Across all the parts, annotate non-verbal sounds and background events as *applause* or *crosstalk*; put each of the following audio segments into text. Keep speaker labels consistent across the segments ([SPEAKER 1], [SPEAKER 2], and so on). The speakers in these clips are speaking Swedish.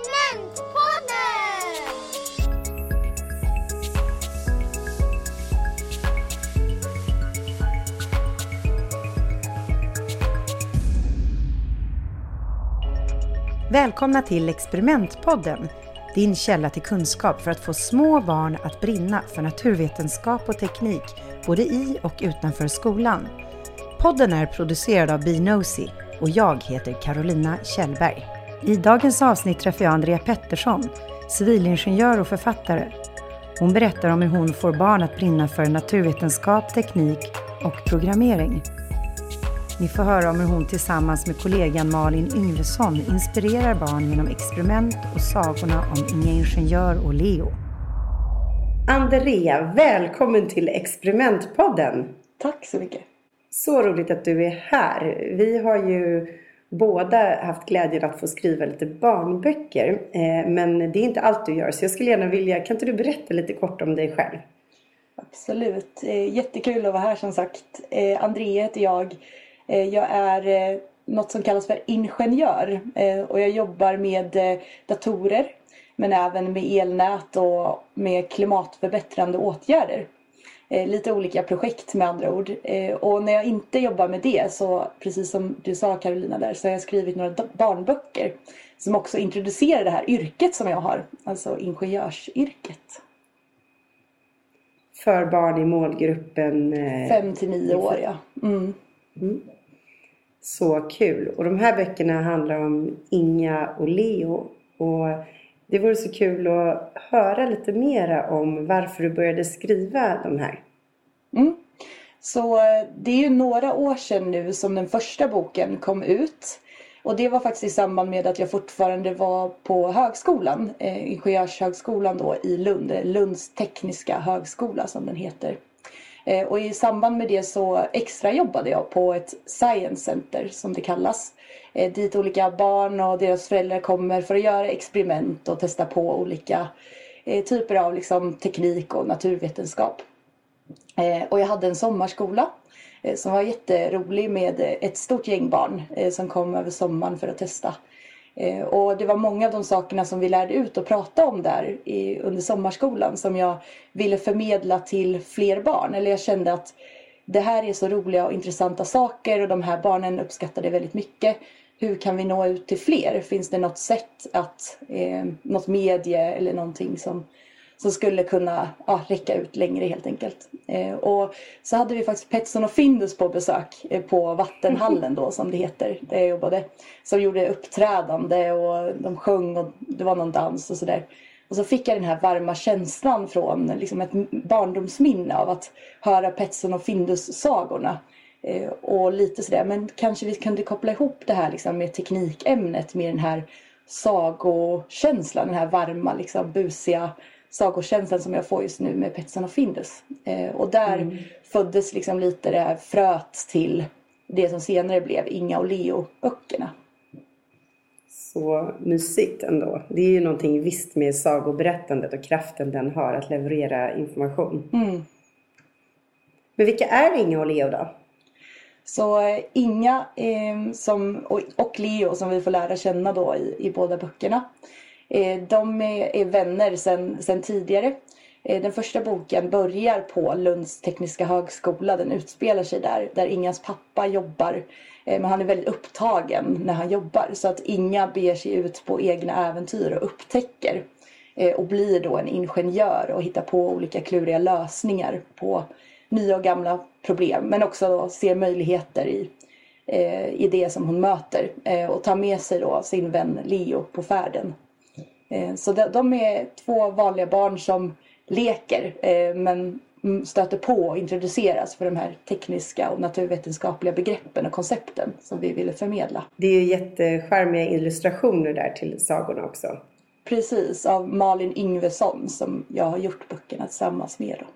[SPEAKER 1] Experimentpodden!
[SPEAKER 2] Välkomna till Experimentpodden, din källa till kunskap för att få små barn att brinna för naturvetenskap och teknik, både i och utanför skolan. Podden är producerad av Binosi och jag heter Carolina Kjellberg. I dagens avsnitt träffar jag Andrea Pettersson, civilingenjör och författare. Hon berättar om hur hon får barn att brinna för naturvetenskap, teknik och programmering. Ni får höra om hur hon tillsammans med kollegan Malin Yngvesson inspirerar barn genom experiment och sagorna om Inga Ingenjör och Leo. Andrea, välkommen till Experimentpodden!
[SPEAKER 3] Tack så mycket.
[SPEAKER 2] Så roligt att du är här. Vi har ju båda haft glädjen att få skriva lite barnböcker. Eh, men det är inte allt du gör, så jag skulle gärna vilja, kan inte du berätta lite kort om dig själv?
[SPEAKER 3] Absolut. Eh, jättekul att vara här som sagt. Eh, Andrea heter jag. Jag är något som kallas för ingenjör och jag jobbar med datorer men även med elnät och med klimatförbättrande åtgärder. Eh, Lite olika projekt med andra ord. Eh, Och när jag inte jobbar med det så, precis som du sa Carolina där, så har jag skrivit några barnböcker som också introducerar det här yrket som jag har, alltså ingenjörsyrket.
[SPEAKER 2] För barn i målgruppen eh,
[SPEAKER 3] Fem till nio år ja. Mm.
[SPEAKER 2] Så kul! Och de här böckerna handlar om Inga och Leo. Och det vore så kul att höra lite mera om varför du började skriva de här.
[SPEAKER 3] Mm. Så eh, det är ju några år sedan nu som den första boken kom ut. Och det var faktiskt i samband med att jag fortfarande var på högskolan, eh, Ingenjörshögskolan då i Lund, Lunds tekniska högskola som den heter. Eh, och i samband med det så extra jobbade jag på ett science center som det kallas. Eh, dit olika barn och deras föräldrar kommer för att göra experiment och testa på olika eh, typer av liksom, teknik och naturvetenskap. Och jag hade en sommarskola som var jätterolig med ett stort gäng barn som kom över sommaren för att testa. Eh, och det var många av de sakerna som vi lärde ut och pratade om där i, under sommarskolan som jag ville förmedla till fler barn. Eller jag kände att det här är så roliga och intressanta saker och de här barnen uppskattar det väldigt mycket. Hur kan vi nå ut till fler? Finns det något sätt att, eh, något medie eller någonting som som skulle kunna ja, räcka ut längre helt enkelt. Eh, och så hade vi faktiskt Petson och Findus på besök eh, på Vattenhallen då som det heter, där jag jobbade. Som gjorde uppträdande och de sjöng och det var någon dans och sådär. Och så fick jag den här varma känslan från liksom ett barndomsminne av att höra Petson och Findus-sagorna. Eh, och lite sådär, men kanske vi kunde koppla ihop det här liksom med teknikämnet med den här sagokänslan, den här varma, liksom, busiga sagokänslan som jag får just nu med Petson och Findus. Eh, och där föddes liksom lite det här fröet till det som senare blev Inga och Leo-böckerna.
[SPEAKER 2] Så mysigt ändå. Det är ju någonting visst med sagoberättandet och kraften den har att leverera information.
[SPEAKER 3] Mm.
[SPEAKER 2] Men vilka är Inga och Leo då?
[SPEAKER 3] Så eh, Inga eh, som, och, och Leo som vi får lära känna då i, i båda böckerna. Eh, de är, vänner sen, tidigare. Eh, den första boken börjar på Lunds tekniska högskola. Den utspelar sig där, där Ingas pappa jobbar. Eh, men han är väldigt upptagen när han jobbar. Så att Inga beger sig ut på egna äventyr och upptäcker. Och blir då en ingenjör och hittar på olika kluriga lösningar på nya och gamla problem. Men också då ser möjligheter i, i det som hon möter. Och tar med sig då sin vän Leo på färden. Eh, så de, är två vanliga barn som leker eh, men mm, stöter på och introduceras för de här tekniska och naturvetenskapliga begreppen och koncepten som vi ville förmedla.
[SPEAKER 2] Det är ju jättecharmiga illustrationer där till sagorna också.
[SPEAKER 3] Precis, av Malin Yngvesson som jag har gjort böckerna tillsammans med. Då.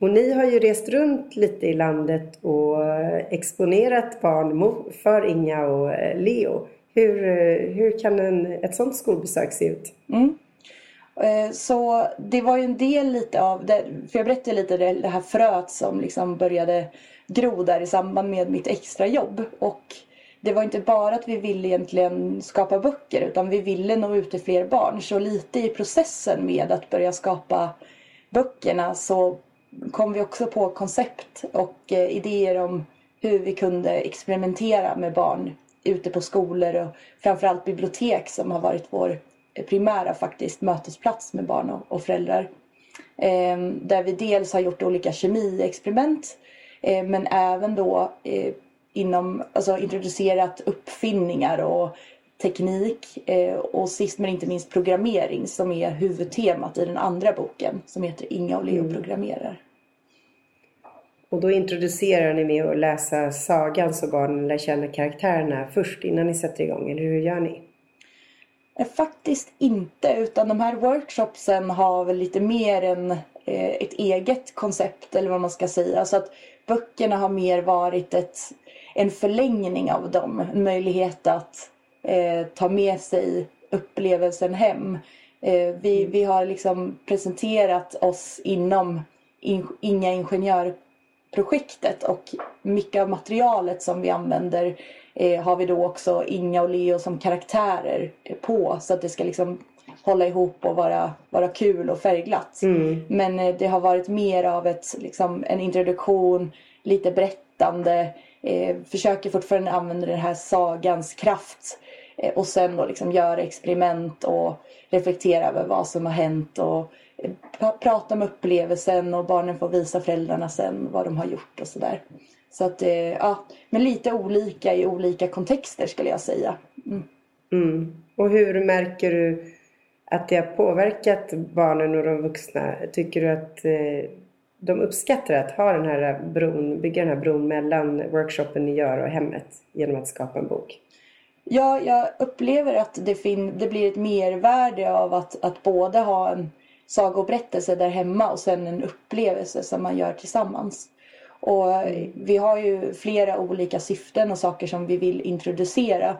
[SPEAKER 2] Och ni har ju rest runt lite i landet och exponerat barn för Inga och eh, Leo. Hur, eh, hur kan en, ett sådant skolbesök se ut?
[SPEAKER 3] Mm. Eh, så det var ju en del lite av det, för jag berättade lite det, det här fröet som liksom började gro där i samband med mitt extrajobb. Och det var inte bara att vi ville egentligen skapa böcker utan vi ville nå ut till fler barn. Så lite i processen med att börja skapa böckerna så kom vi också på koncept och eh, idéer om hur vi kunde experimentera med barn ute på skolor och framförallt bibliotek som har varit vår primära faktiskt mötesplats med barn och, och föräldrar. Eh, där vi dels har gjort olika kemiexperiment eh, men även då eh, inom, alltså introducerat uppfinningar och teknik eh, och sist men inte minst programmering som är huvudtemat i den andra boken som heter Inga och Leo
[SPEAKER 2] Mm.
[SPEAKER 3] programmerar.
[SPEAKER 2] Och då introducerar ni med att läsa sagan så barnen lär känna karaktärerna först innan ni sätter igång, eller hur gör ni?
[SPEAKER 3] Eh, Faktiskt inte, utan de här workshopsen har väl lite mer än eh, ett eget koncept eller vad man ska säga. Så att böckerna har mer varit ett, en förlängning av dem. En möjlighet att eh, ta med sig upplevelsen hem. Eh, vi, vi har liksom presenterat oss inom in, Inga Ingenjör-projektet och mycket av materialet som vi använder eh, har vi då också Inga och Leo som karaktärer på så att det ska liksom hålla ihop och vara, vara kul och färgglatt. Men eh, det har varit mer av ett, liksom, en introduktion, lite berättande, eh, försöker fortfarande använda den här sagans kraft eh, och sen då liksom göra experiment och reflektera över vad som har hänt och prata om upplevelsen och barnen får visa föräldrarna sen vad de har gjort och sådär. Så att, eh, ja, men lite olika i olika kontexter skulle jag säga. Mm.
[SPEAKER 2] Mm. Och hur märker du att det har påverkat barnen och de vuxna? Tycker du att eh, de uppskattar att ha den här bron, bygga den här bron mellan workshopen ni gör och hemmet genom att skapa en bok?
[SPEAKER 3] Ja, jag upplever att det, fin- det blir ett mervärde av att, att både ha en sagoberättelse där hemma och sen en upplevelse som man gör tillsammans. Och vi har ju flera olika syften och saker som vi vill introducera.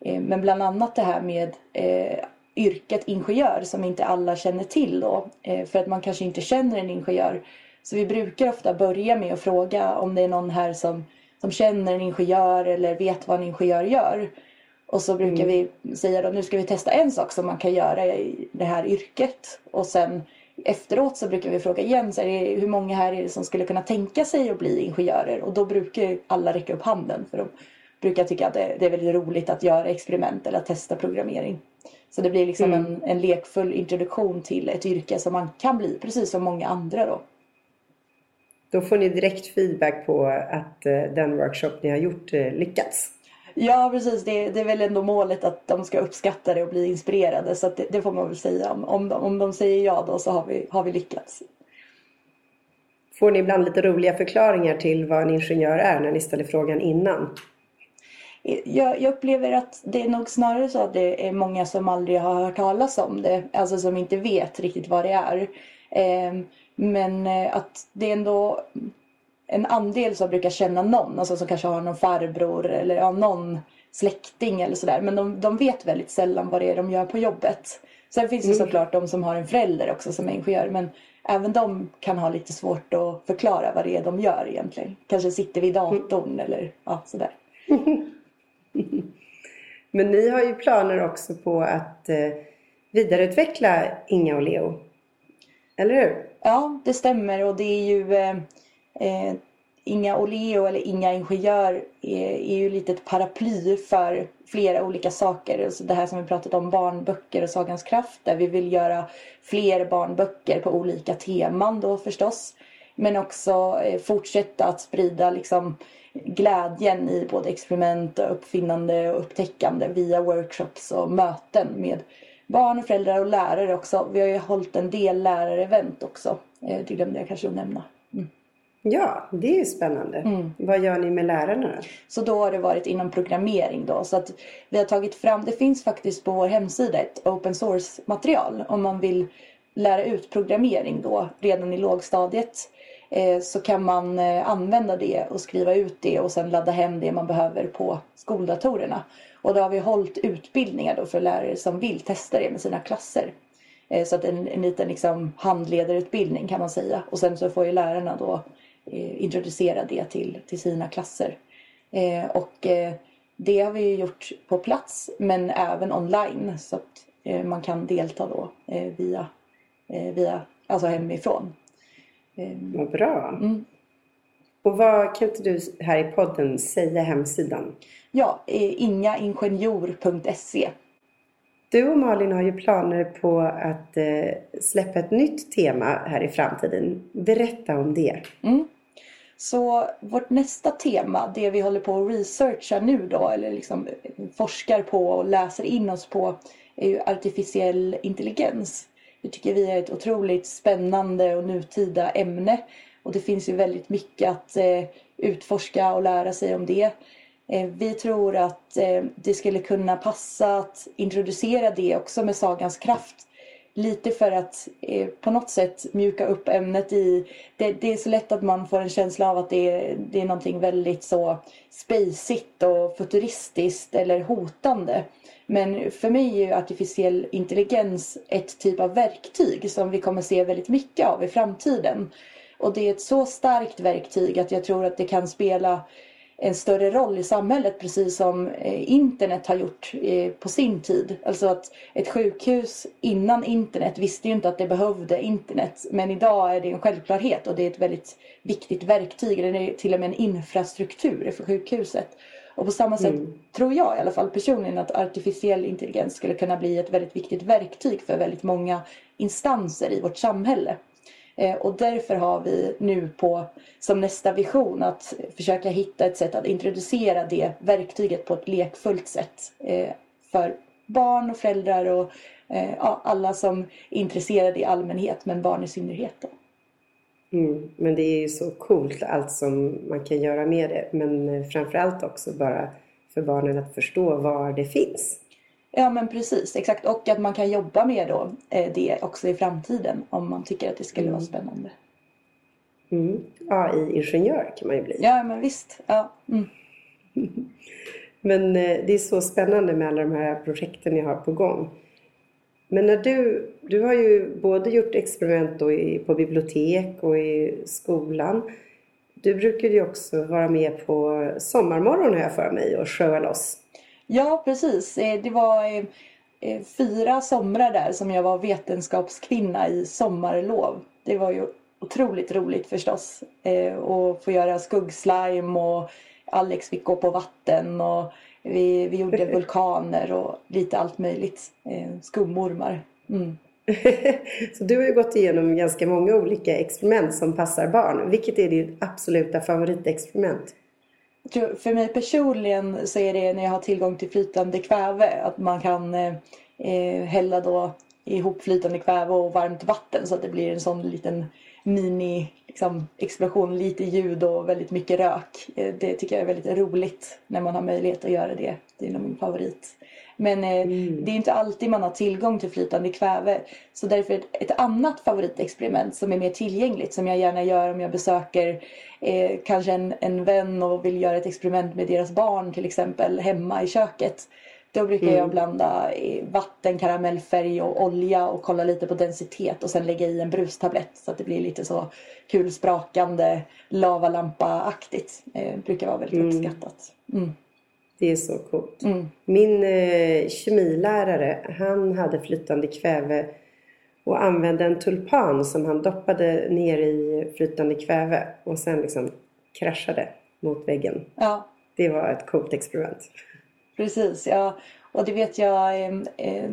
[SPEAKER 3] Eh, men bland annat det här med eh, yrket ingenjör som inte alla känner till då. Eh, för att man kanske inte känner en ingenjör. Så vi brukar ofta börja med att fråga om det är någon här som, som känner en ingenjör eller vet vad en ingenjör gör. Och så brukar vi säga då, nu ska vi testa en sak som man kan göra i det här yrket. Och sen efteråt så brukar vi fråga igen, så är det, hur många här är det som skulle kunna tänka sig att bli ingenjörer? Och då brukar alla räcka upp handen för de brukar tycka att det, det är väldigt roligt att göra experiment eller att testa programmering. Så det blir liksom en, en lekfull introduktion till ett yrke som man kan bli, precis som många andra då.
[SPEAKER 2] Då får ni direkt feedback på att eh, den workshop ni har gjort eh, lyckats.
[SPEAKER 3] Ja precis, det, det är väl ändå målet att de ska uppskatta det och bli inspirerade. Så det, det får man väl säga. Om, om, de, om de säger ja då så har vi, har vi lyckats.
[SPEAKER 2] Får ni ibland lite roliga förklaringar till vad en ingenjör är när ni ställer frågan innan?
[SPEAKER 3] Jag, jag upplever att det är nog snarare så att det är många som aldrig har hört talas om det. Alltså som inte vet riktigt vad det är. Eh, men eh, att det ändå en andel som brukar känna någon. Alltså som kanske har någon farbror eller ja, någon släkting eller sådär. Men de, de vet väldigt sällan vad det är de gör på jobbet. Sen finns det såklart de som har en förälder också som är ingenjör. Men även de kan ha lite svårt att förklara vad det är de gör egentligen. Kanske sitter vid datorn eller ja, sådär. *laughs*
[SPEAKER 2] Men ni har ju planer också på att eh, vidareutveckla Inga och Leo. Eller hur?
[SPEAKER 3] Ja, det stämmer och det är ju eh, eh, Inga Oleo eller Inga Ingenjör är, är ju lite ett paraply för flera olika saker. Alltså det här som vi pratat om, barnböcker och Sagans kraft. Där vi vill göra fler barnböcker på olika teman då förstås. Men också eh, fortsätta att sprida liksom glädjen i både experiment och uppfinnande och upptäckande via workshops och möten med barn och föräldrar och lärare också. Vi har ju hållit en del lärarevent också. Eh, det glömde jag kanske att nämna. Mm.
[SPEAKER 2] Ja, det är ju spännande. Vad gör ni med lärarna då?
[SPEAKER 3] Så då har det varit inom programmering då. Så att vi har tagit fram, det finns faktiskt på vår hemsida ett open source material om man vill lära ut programmering då redan i lågstadiet. Eh, så kan man eh, använda det och skriva ut det och sen ladda hem det man behöver på skoldatorerna. Och då har vi hållit utbildningar då för lärare som vill testa det med sina klasser. Eh, Så att en, en liten liksom handledarutbildning kan man säga. Och sen så får ju lärarna då introducera det till, till sina klasser. Eh, och eh, det har vi gjort på plats men även online så att eh, man kan delta då eh, via, eh, via, alltså hemifrån. Eh,
[SPEAKER 2] Vad bra.
[SPEAKER 3] Mm.
[SPEAKER 2] Och vad kan inte du här i podden säga hemsidan?
[SPEAKER 3] Ja, eh, ingaingenjor.se.
[SPEAKER 2] Du och Malin har ju planer på att eh, släppa ett nytt tema här i framtiden. Berätta om det.
[SPEAKER 3] Mm. Så vårt nästa tema, det vi håller på att researcha nu då, eller liksom forskar på och läser in oss på, är ju artificiell intelligens. Det tycker vi är ett otroligt spännande och nutida ämne. Och det finns ju väldigt mycket att eh, utforska och lära sig om det. Eh, vi tror att eh, det skulle kunna passa att introducera det också med sagans kraft. Lite för att eh, på något sätt mjuka upp ämnet i... Det, det, är så lätt att man får en känsla av att det är, det är någonting väldigt så spacigt och futuristiskt eller hotande. Men för mig är ju artificiell intelligens ett typ av verktyg som vi kommer se väldigt mycket av i framtiden. Och det är ett så starkt verktyg att jag tror att det kan spela en större roll i samhället precis som eh, internet har gjort eh, på sin tid. Alltså att ett sjukhus innan internet visste ju inte att det behövde internet. Men idag är det en självklarhet och det är ett väldigt viktigt verktyg. Eller det är till och med en infrastruktur för sjukhuset. Och på samma sätt
[SPEAKER 2] Mm.
[SPEAKER 3] tror jag i alla fall personligen att artificiell intelligens skulle kunna bli ett väldigt viktigt verktyg för väldigt många instanser i vårt samhälle. Eh, och därför har vi nu på som nästa vision att försöka hitta ett sätt att introducera det verktyget på ett lekfullt sätt eh, för barn och föräldrar och eh, ja, alla som är intresserade i allmänhet men barn i synnerhet.
[SPEAKER 2] Mm. Men det är ju så coolt allt som man kan göra med det. Men framförallt också bara för barnen att förstå var det finns.
[SPEAKER 3] Ja men precis, exakt. Och att man kan jobba med då, eh, det också i framtiden om man tycker att det skulle vara spännande.
[SPEAKER 2] Mm. AI-ingenjör kan man ju bli.
[SPEAKER 3] Ja men visst. Ja. Mm. *laughs*
[SPEAKER 2] Men eh, det är så spännande med alla de här projekten jag har på gång. Men när du, du har ju både gjort experiment i, på bibliotek och i skolan. Du brukar ju också vara med på Sommarmorgon jag för mig och showa loss.
[SPEAKER 3] Ja, precis. Eh, Det var eh, eh, fyra somrar där som jag var vetenskapskvinna i sommarlov. Det var ju otroligt roligt förstås. Och få göra skuggslime och Alex fick gå på vatten och vi, vi gjorde *laughs* vulkaner och lite allt möjligt. Skumormar. Mm. *laughs*
[SPEAKER 2] så du har ju gått igenom ganska många olika experiment som passar barn. Vilket är ditt absoluta favoritexperiment?
[SPEAKER 3] För mig personligen så är det när jag har tillgång till flytande kväve. Att man kan eh, eh, hälla då ihop flytande kväve och varmt vatten så att det blir en sån liten mini liksom, explosion. Lite ljud och väldigt mycket rök. Eh, det tycker jag är väldigt roligt när man har möjlighet att göra det. Det är nog min favorit. Men eh, det är inte alltid man har tillgång till flytande kväve. Så därför ett, ett annat favoritexperiment som är mer tillgängligt som jag gärna gör om jag besöker eh, kanske en, en vän och vill göra ett experiment med deras barn till exempel hemma i köket. Då brukar jag blanda eh, vatten, karamellfärg och olja och kolla lite på densitet och sen lägga i en brustablett så att det blir lite så kulsprakande lavalampa-aktigt. Eh, brukar vara väldigt uppskattat. Mm.
[SPEAKER 2] Det är så coolt.
[SPEAKER 3] Mm.
[SPEAKER 2] Min eh, kemilärare, han hade flytande kväve och använde en tulpan som han doppade ner i flytande kväve och sen liksom kraschade mot väggen.
[SPEAKER 3] Ja,
[SPEAKER 2] Det var ett coolt experiment.
[SPEAKER 3] Precis, ja. Och det vet jag, eh, eh,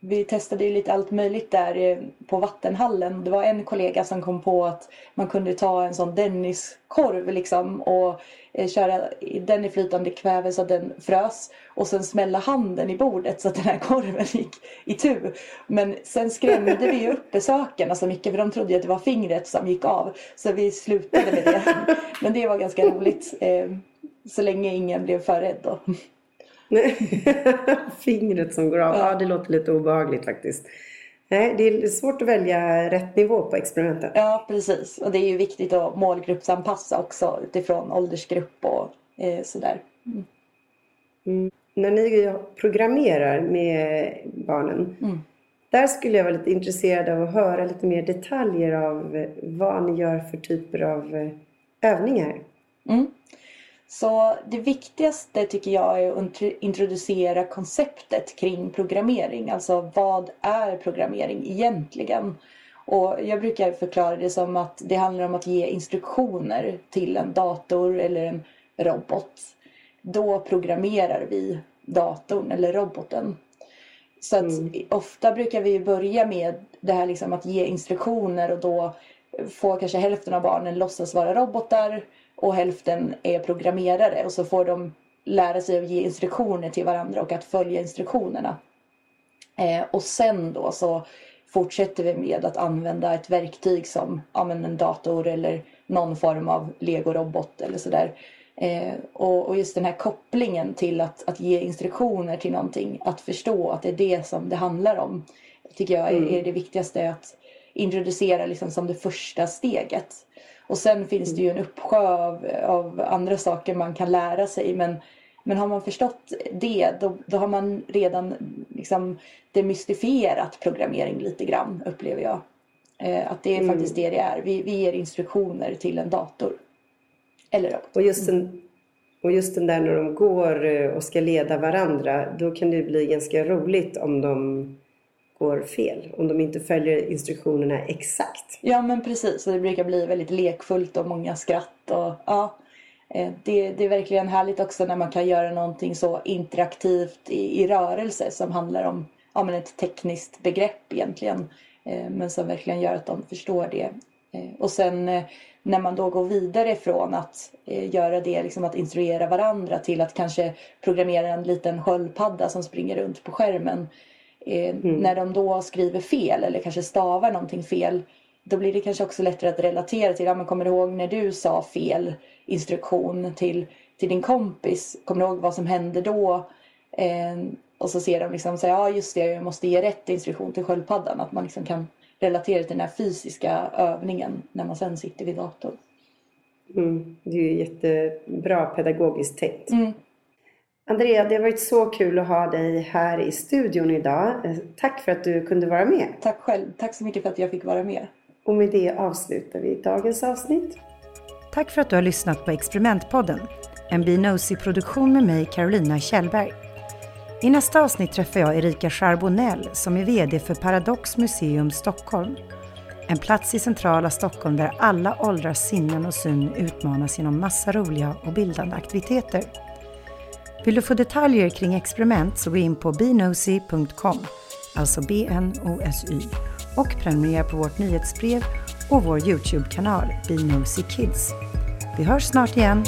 [SPEAKER 3] vi testade ju lite allt möjligt där eh, på vattenhallen. Det var en kollega som kom på att man kunde ta en sån Denniskorv liksom och eh, köra den i flytande kväve så att den frös och sen smälla handen i bordet så att den här korven *laughs* gick i tu. Men sen skrämde vi ju upp besökarna så mycket för de trodde ju att det var fingret som gick av. Så vi slutade med det. *laughs* Men det var ganska roligt. Eh, så länge ingen blev för rädd då. *laughs* *laughs*
[SPEAKER 2] Fingret som går av. Ja, det låter lite obehagligt faktiskt. Nej, det är svårt att välja rätt nivå på experimenten.
[SPEAKER 3] Ja, precis. Och det är ju viktigt att målgruppsanpassa också utifrån åldersgrupp och eh, sådär.
[SPEAKER 2] När ni programmerar med barnen,
[SPEAKER 3] Mm.
[SPEAKER 2] där skulle jag vara lite intresserad av att höra lite mer detaljer av vad ni gör för typer av eh, övningar.
[SPEAKER 3] Så det viktigaste tycker jag är att introducera konceptet kring programmering. Alltså vad är programmering egentligen? Och jag brukar förklara det som att det handlar om att ge instruktioner till en dator eller en robot. Då programmerar vi datorn eller roboten. Så mm. ofta brukar vi börja med det här liksom att ge instruktioner och då får kanske hälften av barnen låtsas vara robotar och hälften är programmerare och så får de lära sig att ge instruktioner till varandra och att följa instruktionerna. Eh, och sen då så fortsätter vi med att använda ett verktyg som ja, en dator eller någon form av legorobot eller sådär. Eh, och, och, just den här kopplingen till att, att ge instruktioner till någonting, att förstå att det är det som det handlar om. tycker jag är, mm. är det viktigaste att introducera liksom som det första steget. Och sen finns det ju en uppsjö av, av andra saker man kan lära sig men men har man förstått det då, då har man redan liksom demystifierat programmering lite grann upplever jag. Eh, att det är mm. faktiskt det det är. Vi, vi ger instruktioner till en dator. Eller robot.
[SPEAKER 2] Och just, den, och just den där när de går eh, och ska leda varandra då kan det bli ganska roligt om de går fel. Om de inte följer instruktionerna exakt.
[SPEAKER 3] Ja men precis. Och det brukar bli väldigt lekfullt och många skratt. Och, ja. Eh, det, det, är verkligen härligt också när man kan göra någonting så interaktivt i, i rörelse som handlar om ja, men ett tekniskt begrepp egentligen. Eh, men som verkligen gör att de förstår det. Eh, och sen när man då går vidare från att göra det, liksom att instruera varandra till att kanske programmera en liten sköldpadda som springer runt på skärmen. Mm. När de då skriver fel eller kanske stavar någonting fel då blir det kanske också lättare att relatera till, ja men kommer du ihåg när du sa fel instruktion till, till din kompis? Kommer du ihåg vad som hände då? Eh, och så ser de liksom så ja just det, jag måste ge rätt instruktion till sköldpaddan. Att man liksom kan relatera till den här fysiska övningen när man sen sitter vid datorn.
[SPEAKER 2] Mm, det är jättebra pedagogiskt tänkt. Mm. Andrea, det har varit så kul att ha dig här i studion idag. Eh, tack för att du kunde vara med.
[SPEAKER 3] Tack själv. Tack så mycket för att jag fick vara med.
[SPEAKER 2] Och med det avslutar vi dagens avsnitt.
[SPEAKER 4] Tack för att du har lyssnat på Experimentpodden. En Binosi-produktion med mig, Carolina Kjellberg. I nästa avsnitt träffar jag Erika Charbonell som är VD för Paradox Museum Stockholm. En plats i centrala Stockholm där alla åldrars sinnen och syn utmanas genom massa roliga och bildande aktiviteter. Vill du få detaljer kring experiment så gå in på bnosy.com, alltså B-N-O-S-Y och prenumerera på vårt nyhetsbrev och vår Youtube-kanal Bnosy Kids. Vi hörs snart igen.